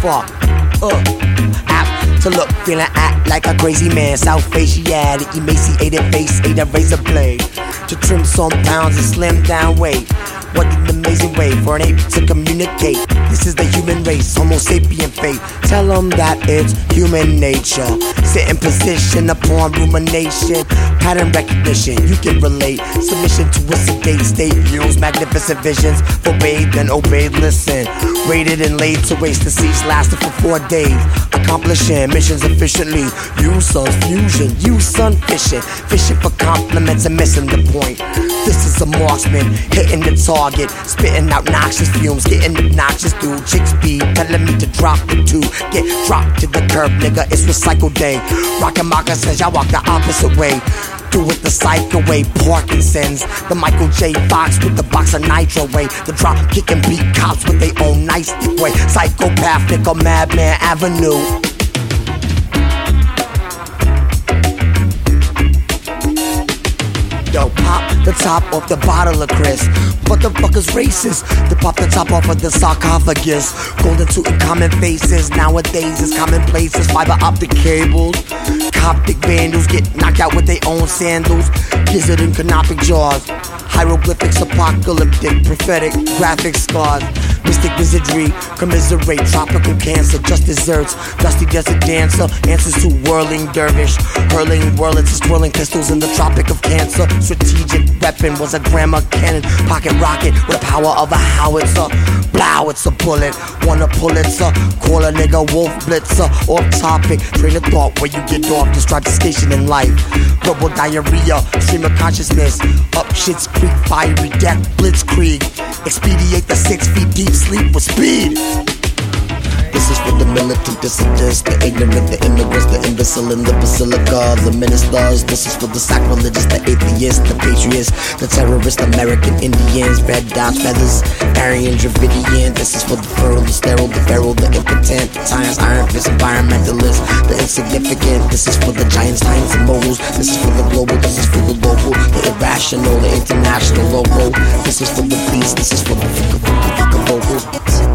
fuck. Uh, apt to look, feeling act like a crazy man. South Asiatic, emaciated face, ate a razor blade to trim some pounds and slim down weight. What an amazing way for an ape to communicate. This is the human race, Homo sapien fate. Tell them that it's human nature. Sit in position upon rumination. Pattern recognition, you can relate. Submission to a sedate state. Use magnificent visions. Forbade, then obeyed, listen. Rated and laid to waste. The siege lasted for four days. Accomplishing missions efficiently. Use sun's fusion, use sun fishing. Fishing for compliments and missing the point. This is a marksman hitting the target, spitting out noxious fumes, getting obnoxious through chick speed, telling me to drop the two, get dropped to the curb, nigga. It's recycle day. Rockin' moccasins, y'all walk the opposite way. Do it the psycho way, Parkinson's. The Michael J. Fox with the box of nitro way. The drop kicking beat cops with their own nice way. Psychopathic nigga, Madman Avenue. Yo, pop the top off the bottle of Chris. Is racist? To pop the top off of the sarcophagus. Golden tooth common faces. Nowadays it's commonplaces. Fiber optic cables. Coptic vandals get knocked out with their own sandals. Gizzard and canopic jars. Hieroglyphics, apocalyptic, prophetic, graphic scars. Mystic wizardry, commiserate, tropical cancer, just desserts. Dusty desert dancer, answers to whirling dervish. Hurling whirlets, twirling pistols in the tropic of cancer. Strategic weapon was a grammar cannon. Pocket rocket with the power of a howitzer. Blow, it's a bullet. Want a Pulitzer. Call a nigga wolf blitzer. Off topic, train of thought where you get off. The station in life. Verbal diarrhea, stream of consciousness. Up shit's creek, fiery death, blitzkrieg. Expedite the six feet deep sleep with speed. Militant dissidents, the ignorant, the immigrants, the imbecile in the basilica, the ministers. This is for the sacrilegious, the atheists, the patriots, the terrorists, American Indians, red dots, feathers, Aryan, Dravidian. This is for the fertile, the sterile, the feral, the impotent, the science, iron fist, environmentalists, the insignificant. This is for the giants, titans, and moguls. This is for the global, this is for the local, the irrational, the international, local. This is for the beast, this is for the vocals.